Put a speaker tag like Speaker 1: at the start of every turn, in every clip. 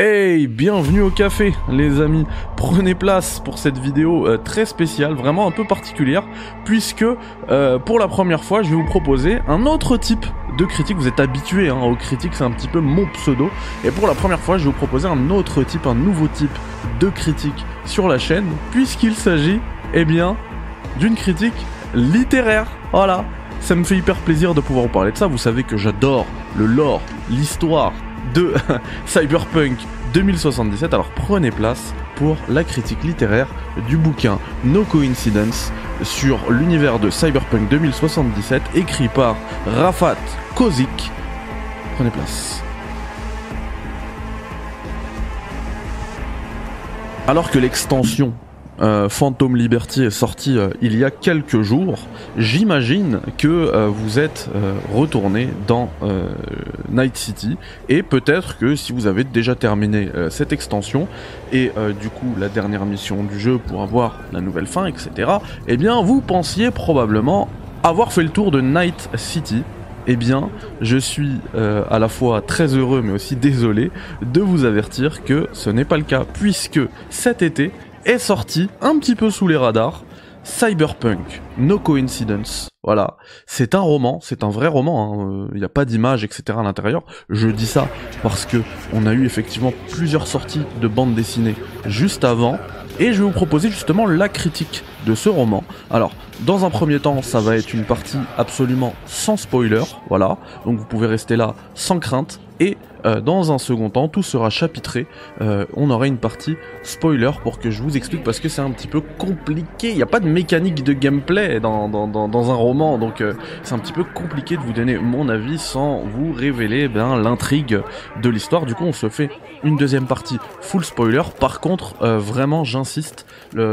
Speaker 1: Hey, bienvenue au café les amis. Prenez place pour cette vidéo euh, très spéciale, vraiment un peu particulière, puisque euh, pour la première fois je vais vous proposer un autre type de critique. Vous êtes habitués hein, aux critiques, c'est un petit peu mon pseudo. Et pour la première fois je vais vous proposer un autre type, un nouveau type de critique sur la chaîne, puisqu'il s'agit, eh bien, d'une critique littéraire. Voilà. Ça me fait hyper plaisir de pouvoir vous parler de ça. Vous savez que j'adore le lore, l'histoire, de Cyberpunk 2077. Alors prenez place pour la critique littéraire du bouquin No Coincidence sur l'univers de Cyberpunk 2077 écrit par Rafat Kozik. Prenez place. Alors que l'extension euh, Phantom Liberty est sorti euh, il y a quelques jours, j'imagine que euh, vous êtes retourné dans Night City et peut-être que si vous avez déjà terminé cette extension et du coup la dernière mission du jeu pour avoir la nouvelle fin, etc., eh bien vous pensiez probablement avoir fait le tour de Night City eh bien, je suis à la fois très heureux mais aussi désolé de vous avertir que ce n'est pas le cas, puisque cet été, est sorti un petit peu sous les radars. Cyberpunk, No Coincidence. Voilà, c'est un roman, c'est un vrai roman. Il hein. n'y a pas d'image, etc. à l'intérieur. Je dis ça parce que on a eu effectivement plusieurs sorties de bandes dessinées juste avant, et je vais vous proposer justement la critique de ce roman. Alors, dans un premier temps, ça va être une partie absolument sans spoiler, voilà. Donc vous pouvez rester là sans crainte. Et euh, dans un second temps, tout sera chapitré. Euh, on aura une partie spoiler pour que je vous explique parce que c'est un petit peu compliqué. Il n'y a pas de mécanique de gameplay dans, un roman, donc euh, c'est un petit peu compliqué de vous donner mon avis sans vous révéler ben, l'intrigue de l'histoire. Du coup, on se fait une deuxième partie full spoiler. Par contre, vraiment, j'insiste,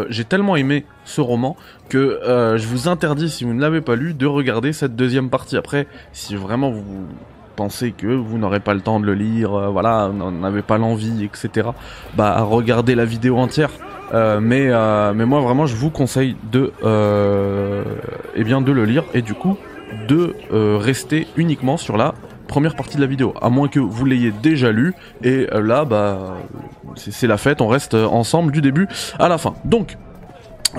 Speaker 1: j'ai tellement aimé ce roman que je vous interdis, si vous ne l'avez pas lu, de regarder cette deuxième partie. Après, si vraiment vous pensez que vous n'aurez pas le temps de le lire, euh, voilà, n'avez pas l'envie, etc. Bah regardez la vidéo entière. Euh, mais euh, mais moi vraiment je vous conseille de eh bien de le lire et du coup de rester uniquement sur la première partie de la vidéo, à moins que vous l'ayez déjà lu. Et là, bah, c'est la fête, on reste ensemble du début à la fin. Donc,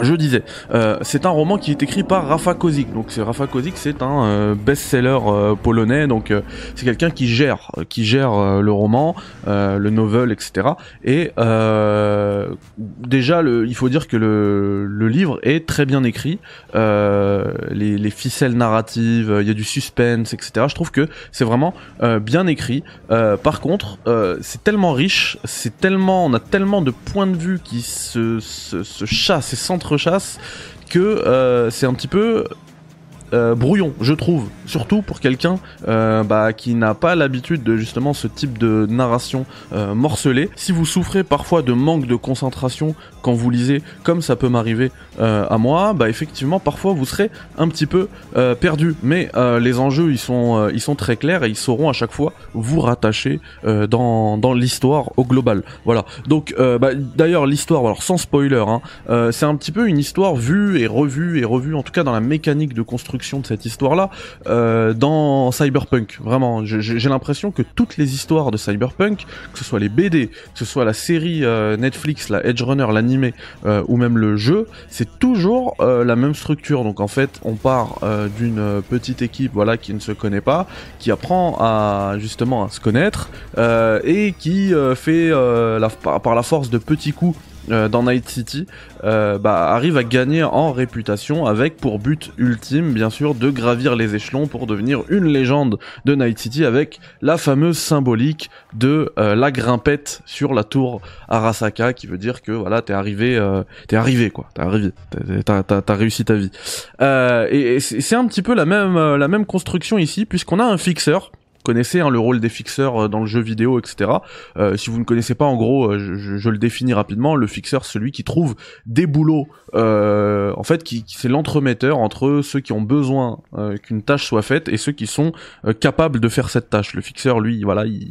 Speaker 1: je disais, euh, c'est un roman qui est écrit par Rafa Kozik. Donc c'est Rafa Kozik, c'est un euh, best-seller euh, polonais. Donc c'est quelqu'un qui gère, qui gère le roman, le novel, etc. Et déjà, il faut dire que le, livre est très bien écrit. Les, les, ficelles narratives, il y a du suspense, etc. Je trouve que c'est vraiment bien écrit. par contre, c'est tellement riche, c'est tellement, on a tellement de points de vue qui se, se, se chassent et centrent chasse que euh, c'est un petit peu euh, brouillon, je trouve, surtout pour quelqu'un euh, bah, qui n'a pas l'habitude de justement ce type de narration euh, morcelée. Si vous souffrez parfois de manque de concentration quand vous lisez, comme ça peut m'arriver à moi, bah effectivement parfois vous serez un petit peu perdu. Mais les enjeux ils sont ils sont très clairs et ils sauront à chaque fois vous rattacher dans, dans l'histoire au global. Voilà. Donc bah, d'ailleurs l'histoire, alors sans spoiler, hein, c'est un petit peu une histoire vue et revue et revue en tout cas dans la mécanique de construction de cette histoire-là euh, dans Cyberpunk. Vraiment, j'ai l'impression que toutes les histoires de Cyberpunk, que ce soit les BD, que ce soit la série euh, Netflix, la Edge Runner, l'animé, euh, ou même le jeu, c'est toujours la même structure. Donc en fait, on part d'une petite équipe, voilà, qui ne se connaît pas, qui apprend à justement à se connaître et qui fait la, par la force de petits coups euh, dans Night City euh, bah, arrive à gagner en réputation avec pour but ultime bien sûr de gravir les échelons pour devenir une légende de Night City avec la fameuse symbolique de euh, la grimpette sur la tour Arasaka qui veut dire que voilà t'es arrivé t'es arrivé quoi. T'es arrivé t'as réussi ta vie. Et, et c'est un petit peu la même la même construction ici puisqu'on a un fixeur connaissez hein, le rôle des fixeurs euh, dans le jeu vidéo, etc. Euh, si vous ne connaissez pas, en gros, euh, je, le définis rapidement. Le fixeur, celui qui trouve des boulots, en fait, c'est l'entremetteur entre ceux qui ont besoin qu'une tâche soit faite et ceux qui sont capables de faire cette tâche. Le fixeur, lui, voilà, il,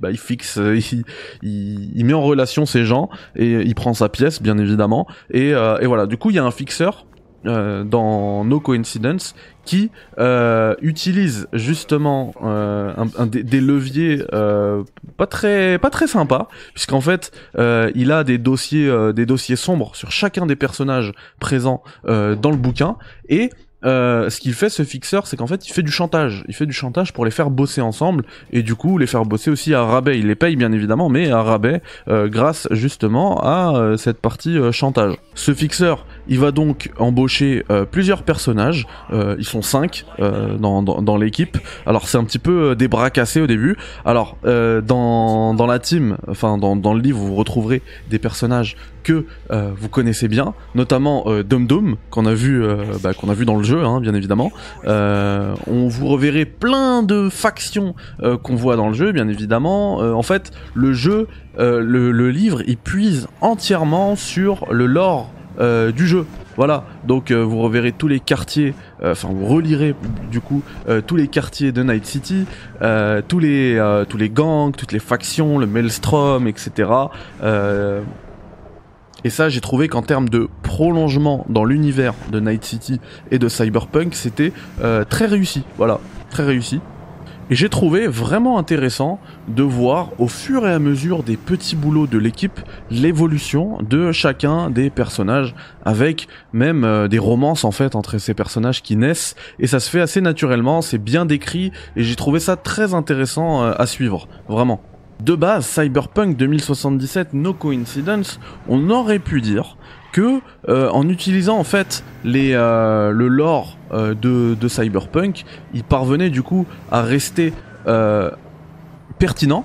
Speaker 1: bah, il fixe, il, met en relation ces gens et il prend sa pièce, bien évidemment. Et voilà. Du coup, il y a un fixeur euh, dans No Coincidence qui euh, utilise justement euh, des, leviers pas très pas très sympas puisqu'en fait il a des dossiers des dossiers sombres sur chacun des personnages présents dans le bouquin et ce qu'il fait ce fixeur, c'est qu'en fait il fait du chantage. Il fait du chantage pour les faire bosser ensemble et du coup les faire bosser aussi à rabais. Il les paye bien évidemment, mais à rabais grâce justement à cette partie chantage. Ce fixeur, il va donc embaucher plusieurs personnages. ils sont cinq dans, dans, l'équipe. Alors c'est un petit peu des bras cassés au début. Alors dans, la team, enfin dans, le livre, vous retrouverez des personnages que euh, vous connaissez bien, notamment euh, Dum Dum qu'on a vu euh, bah, qu'on a vu dans le jeu, hein, bien évidemment. Euh, on vous reverrez plein de factions qu'on voit dans le jeu, bien évidemment. en fait, le jeu, le, livre, il puise entièrement sur le lore du jeu. Voilà, donc vous reverrez tous les quartiers, enfin vous relirez du coup tous les quartiers de Night City, tous les tous les gangs, toutes les factions, le Maelstrom, etc. Et ça, j'ai trouvé qu'en termes de prolongement dans l'univers de Night City et de Cyberpunk, c'était euh, très réussi. Voilà, très réussi. Et j'ai trouvé vraiment intéressant de voir au fur et à mesure des petits boulots de l'équipe l'évolution de chacun des personnages avec même euh, des romances en fait entre ces personnages qui naissent et ça se fait assez naturellement, c'est bien décrit et j'ai trouvé ça très intéressant euh, à suivre, vraiment. De base, Cyberpunk 2077 No Coincidence, on aurait pu dire que euh, en utilisant en fait les, euh, le lore euh, de, de, Cyberpunk, il parvenait du coup à rester pertinent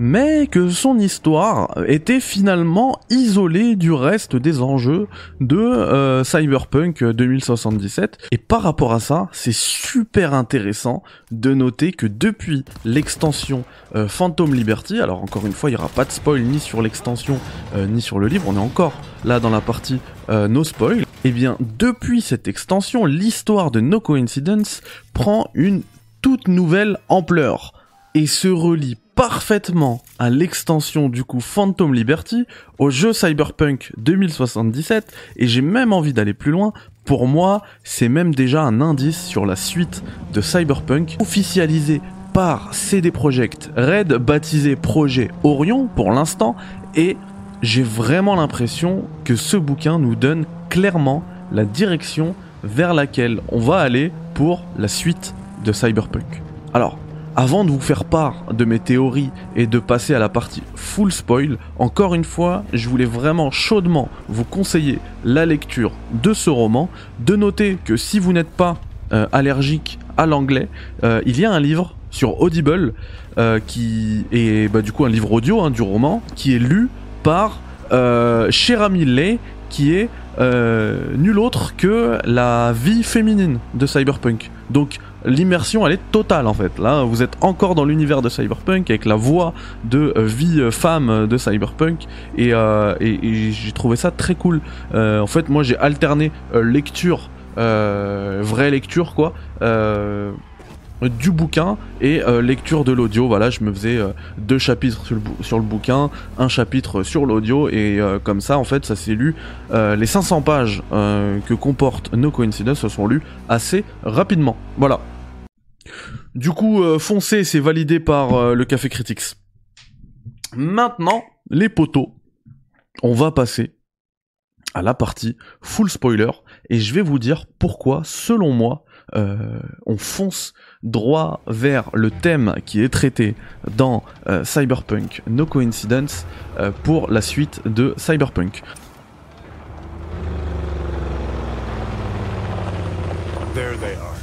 Speaker 1: mais que son histoire était finalement isolée du reste des enjeux de euh, Cyberpunk 2077. Et par rapport à ça, c'est super intéressant de noter que depuis l'extension euh, Phantom Liberty, alors encore une fois, il n'y aura pas de spoil ni sur l'extension euh, ni sur le livre, on est encore là dans la partie no spoil. Et eh bien, depuis cette extension, l'histoire de No Coincidence prend une toute nouvelle ampleur et se relie parfaitement à l'extension du coup Phantom Liberty au jeu Cyberpunk 2077 et j'ai même envie d'aller plus loin. Pour moi, c'est même déjà un indice sur la suite de Cyberpunk officialisé par CD Projekt Red, baptisé Projet Orion pour l'instant et j'ai vraiment l'impression que ce bouquin nous donne clairement la direction vers laquelle on va aller pour la suite de Cyberpunk. Alors, avant de vous faire part de mes théories et de passer à la partie full spoil, encore une fois, je voulais vraiment chaudement vous conseiller la lecture de ce roman. De noter que si vous n'êtes pas euh, allergique à l'anglais, euh, il y a un livre sur Audible euh, qui est bah, du coup un livre audio hein, du roman qui est lu par euh, Milley qui est nul autre que la vie féminine de Cyberpunk. Donc l'immersion elle est totale en fait. Là, vous êtes encore dans l'univers de Cyberpunk avec la voix de euh, vie euh, femme de Cyberpunk euh, et, j'ai trouvé ça très cool. en fait, moi j'ai alterné lecture, vraie lecture quoi du bouquin et euh, lecture de l'audio. Voilà, je me faisais euh, deux chapitres sur le, bouquin, un chapitre sur l'audio et euh, comme ça, en fait, ça s'est lu. les 500 pages que comporte No Coincidence se sont lues assez rapidement. Voilà. Du coup, foncé, c'est validé par le Café Critics. Maintenant, les poteaux. On va passer à la partie full spoiler et je vais vous dire pourquoi, selon moi, on fonce droit vers le thème qui est traité dans euh, Cyberpunk No Coincidence euh, pour la suite de Cyberpunk. There they are.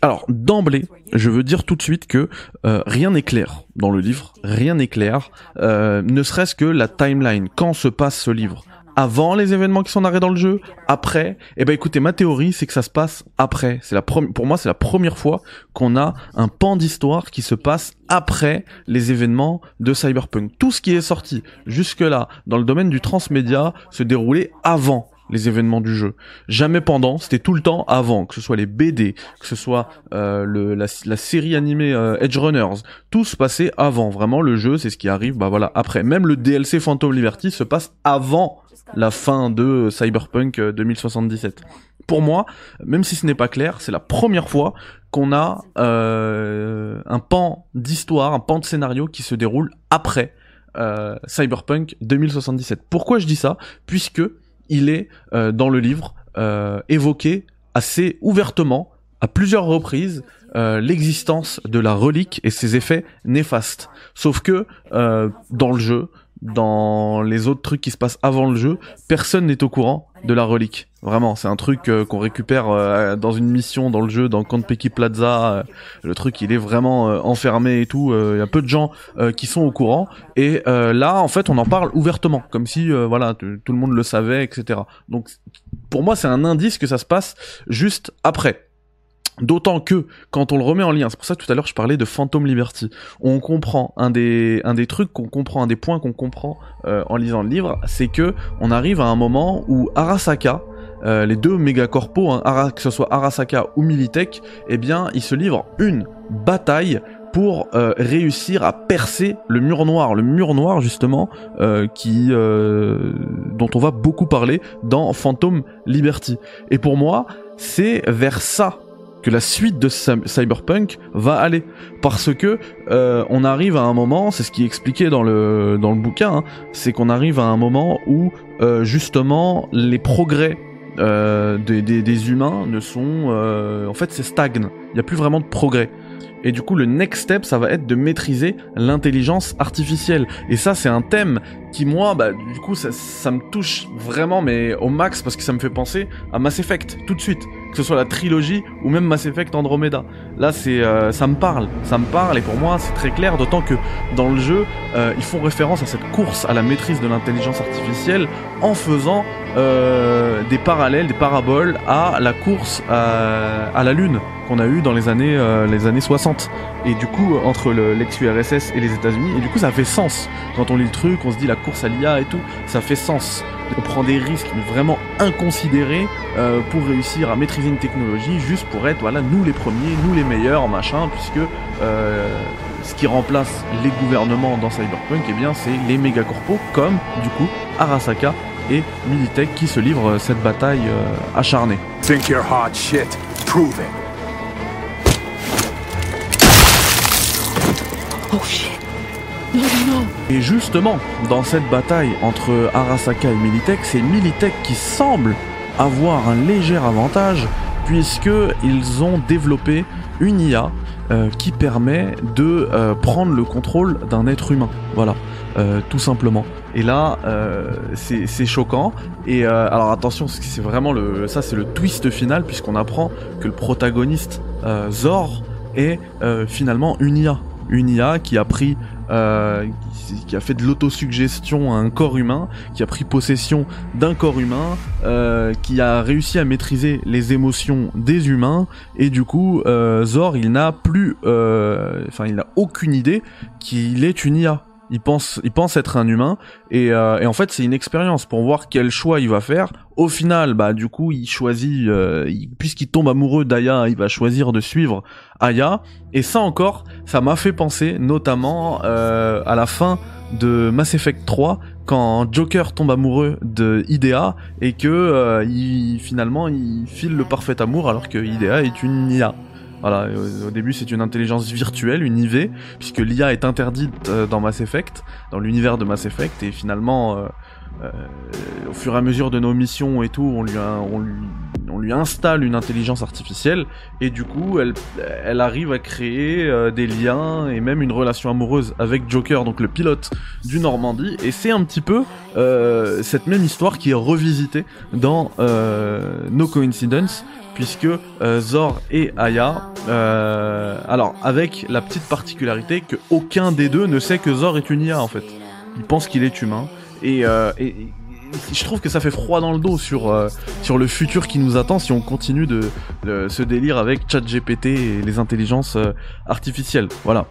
Speaker 1: Alors, d'emblée, je veux dire tout de suite que euh, rien n'est clair dans le livre, rien n'est clair, euh, ne serait-ce que la timeline, quand se passe ce livre? Avant les événements qui sont narrés dans le jeu, après. Eh ben écoutez, ma théorie c'est que ça se passe après. C'est la pour moi c'est la première fois qu'on a un pan d'histoire qui se passe après les événements de Cyberpunk. Tout ce qui est sorti jusque là dans le domaine du transmédia se déroulait avant les événements du jeu. Jamais pendant, c'était tout le temps avant, que ce soit les BD, que ce soit euh, le, la, série animée euh, Edge Runners, tout se passait avant. Vraiment, le jeu, c'est ce qui arrive, bah voilà, après. Même le DLC Phantom Liberty se passe avant la fin de Cyberpunk 2077. Euh, Pour moi, même si ce n'est pas clair, c'est la première fois qu'on a euh, un pan d'histoire, un pan de scénario qui se déroule après euh, Cyberpunk 2077. Pourquoi je dis ça? Puisque il est euh, dans le livre euh, évoqué assez ouvertement à plusieurs reprises l'existence de la relique et ses effets néfastes. Sauf que dans le jeu, dans les autres trucs qui se passent avant le jeu, personne n'est au courant de la relique. Vraiment, c'est un truc euh, qu'on récupère euh, dans une mission dans le jeu, dans Pecky Plaza. Euh, le truc, il est vraiment enfermé et tout. Il y a peu de gens qui sont au courant. Et là, en fait, on en parle ouvertement, comme si, voilà, tout le monde le savait, etc. Donc, pour moi, c'est un indice que ça se passe juste après. D'autant que quand on le remet en lien, c'est pour ça que tout à l'heure je parlais de Phantom Liberty, on comprend un des un des trucs qu'on comprend, un des points qu'on comprend euh, en lisant le livre, c'est que on arrive à un moment où Arasaka, euh, les deux méga corpos, hein, que ce soit Arasaka ou Militech, eh bien ils se livrent une bataille pour euh, réussir à percer le mur noir, le mur noir justement qui dont on va beaucoup parler dans Phantom Liberty. Et pour moi, c'est vers ça que la suite de Cyberpunk va aller parce que euh, on arrive à un moment, c'est ce qui est expliqué dans le dans le bouquin, hein, c'est qu'on arrive à un moment où euh, justement les progrès euh, des, des, humains ne sont en fait c'est stagne, il n'y a plus vraiment de progrès. Et du coup, le next step, ça va être de maîtriser l'intelligence artificielle. Et ça, c'est un thème qui, moi, bah, du coup, ça, ça, me touche vraiment, mais au max, parce que ça me fait penser à Mass Effect, tout de suite. Que ce soit la trilogie ou même Mass Effect Andromeda. Là, c'est, euh, ça me parle. Ça me parle, et pour moi, c'est très clair, d'autant que dans le jeu, euh, ils font référence à cette course à la maîtrise de l'intelligence artificielle en faisant euh, des parallèles, des paraboles à la course à, à la Lune qu'on a eu dans les années, euh, les années 60. Et du coup, entre l'ex-URSS et les États-Unis, et du coup, ça fait sens. Quand on lit le truc, on se dit la course à l'IA et tout, ça fait sens. On prend des risques vraiment inconsidérés euh, pour réussir à maîtriser une technologie, juste pour être, voilà, nous les premiers, nous les meilleurs, machin, puisque euh, ce qui remplace les gouvernements dans Cyberpunk, eh bien, c'est les méga corpos comme, du coup, Arasaka et Militech qui se livrent cette bataille acharnée. Think you're hot shit. Prove. Oh Et justement, dans cette bataille entre Arasaka et Militech, c'est Militech qui semble avoir un léger avantage puisque ils ont développé une IA euh, qui permet de euh, prendre le contrôle d'un être humain. Voilà, euh, tout simplement. Et là, c'est choquant. Et alors attention, c'est vraiment le, ça c'est le twist final puisqu'on apprend que le protagoniste Zor est finalement une IA une IA qui a pris euh, qui a fait de l'autosuggestion à un corps humain, qui a pris possession d'un corps humain, euh, qui a réussi à maîtriser les émotions des humains, et du coup, euh, Zor, il n'a plus, enfin, il n'a aucune idée qu'il est une IA. Il pense, il pense être un humain et, euh, et en fait c'est une expérience pour voir quel choix il va faire. Au final, bah du coup il choisit, euh, puisqu'il tombe amoureux d'Aya, il va choisir de suivre Aya. Et ça encore, ça m'a fait penser notamment euh, à la fin de Mass Effect 3 quand Joker tombe amoureux de Idea et que il, finalement il file le parfait amour alors que Idea est une IA. Voilà, au début c'est une intelligence virtuelle, une IV, puisque l'IA est interdite euh, dans Mass Effect, dans l'univers de Mass Effect, et finalement, euh, euh, au fur et à mesure de nos missions et tout, on lui, on lui, lui installe une intelligence artificielle, et du coup, elle, elle arrive à créer des liens et même une relation amoureuse avec Joker, donc le pilote du Normandie, et c'est un petit peu cette même histoire qui est revisitée dans No Coincidence, puisque euh, Zor et Aya, euh, alors avec la petite particularité que aucun des deux ne sait que Zor est une IA en fait. Il pense qu'il est humain et, euh, je trouve que ça fait froid dans le dos sur sur le futur qui nous attend si on continue de, ce délire avec ChatGPT et les intelligences artificielles. Voilà.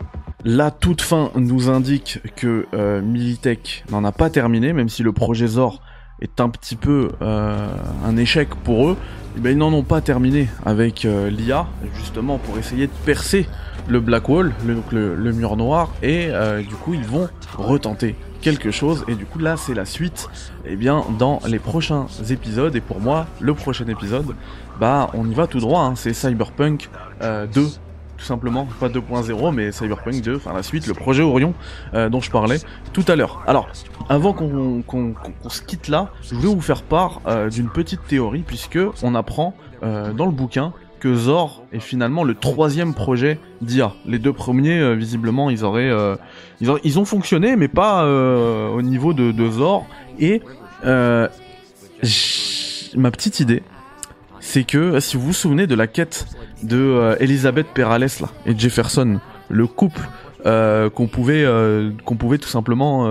Speaker 1: La toute fin nous indique que Militech n'en a pas terminé, même si le projet Zor est un petit peu un échec pour eux, eh ben, ils n'en ont pas terminé avec l'IA, justement pour essayer de percer le Black Wall, le, le, mur noir, et du coup ils vont retenter quelque chose et du coup là c'est la suite eh bien dans les prochains épisodes et pour moi le prochain épisode bah on y va tout droit hein. c'est Cyberpunk 2 euh, tout simplement, pas 2.0 mais Cyberpunk 2, enfin la suite, le projet Orion euh, dont je parlais tout à l'heure. Alors, avant qu'on se quitte là, je voulais vous faire part euh, d'une petite théorie puisque on apprend dans le bouquin que Zor est finalement le troisième projet d'IA. Les deux premiers, euh, visiblement, ils auraient, euh, ils ont fonctionné, mais pas euh, au niveau de, Zor. Et ma petite idée, c'est que si vous vous souvenez de la quête de Elizabeth Perales là et Jefferson, le couple qu'on pouvait, qu'on pouvait tout simplement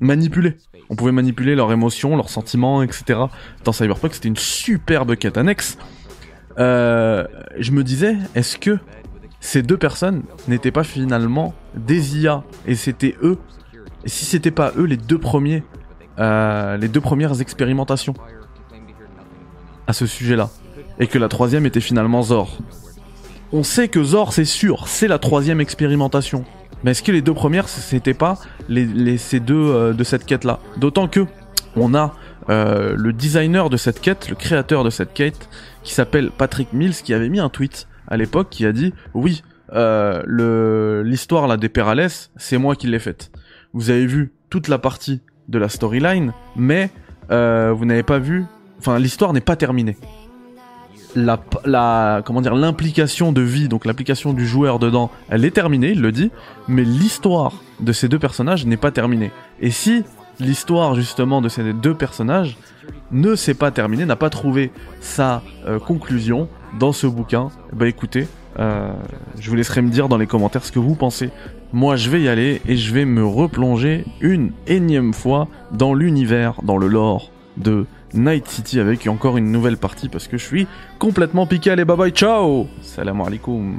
Speaker 1: manipuler. On pouvait manipuler leurs émotions, leurs sentiments, etc. Dans Cyberpunk, c'était une superbe quête annexe euh, je me disais, est-ce que ces deux personnes n'étaient pas finalement des IA et c'était eux, et si c'était pas eux les deux premiers, euh, les deux premières expérimentations à ce sujet-là, et que la troisième était finalement Zor? On sait que Zor, c'est sûr, c'est la troisième expérimentation. Mais est-ce que les deux premières, c'était pas les, ces deux euh, de cette quête-là? D'autant que on a le designer de cette quête, le créateur de cette quête, qui s'appelle Patrick Mills, qui avait mis un tweet à l'époque qui a dit oui, euh, le l'histoire là des Perales, c'est moi qui l'ai faite. Vous avez vu toute la partie de la storyline, mais euh, vous n'avez pas vu, enfin l'histoire n'est pas terminée. La, la comment dire l'implication de vie, donc l'application du joueur dedans, elle est terminée, il le dit, mais l'histoire de ces deux personnages n'est pas terminée. Et si l'histoire justement de ces deux personnages ne s'est pas terminée, n'a pas trouvé sa euh, conclusion dans ce bouquin, bah écoutez, euh, je vous laisserai me dire dans les commentaires ce que vous pensez. Moi, je vais y aller et je vais me replonger une énième fois dans l'univers, dans le lore de Night City avec encore une nouvelle partie parce que je suis complètement piqué. Allez, bye bye, ciao Salam alaikum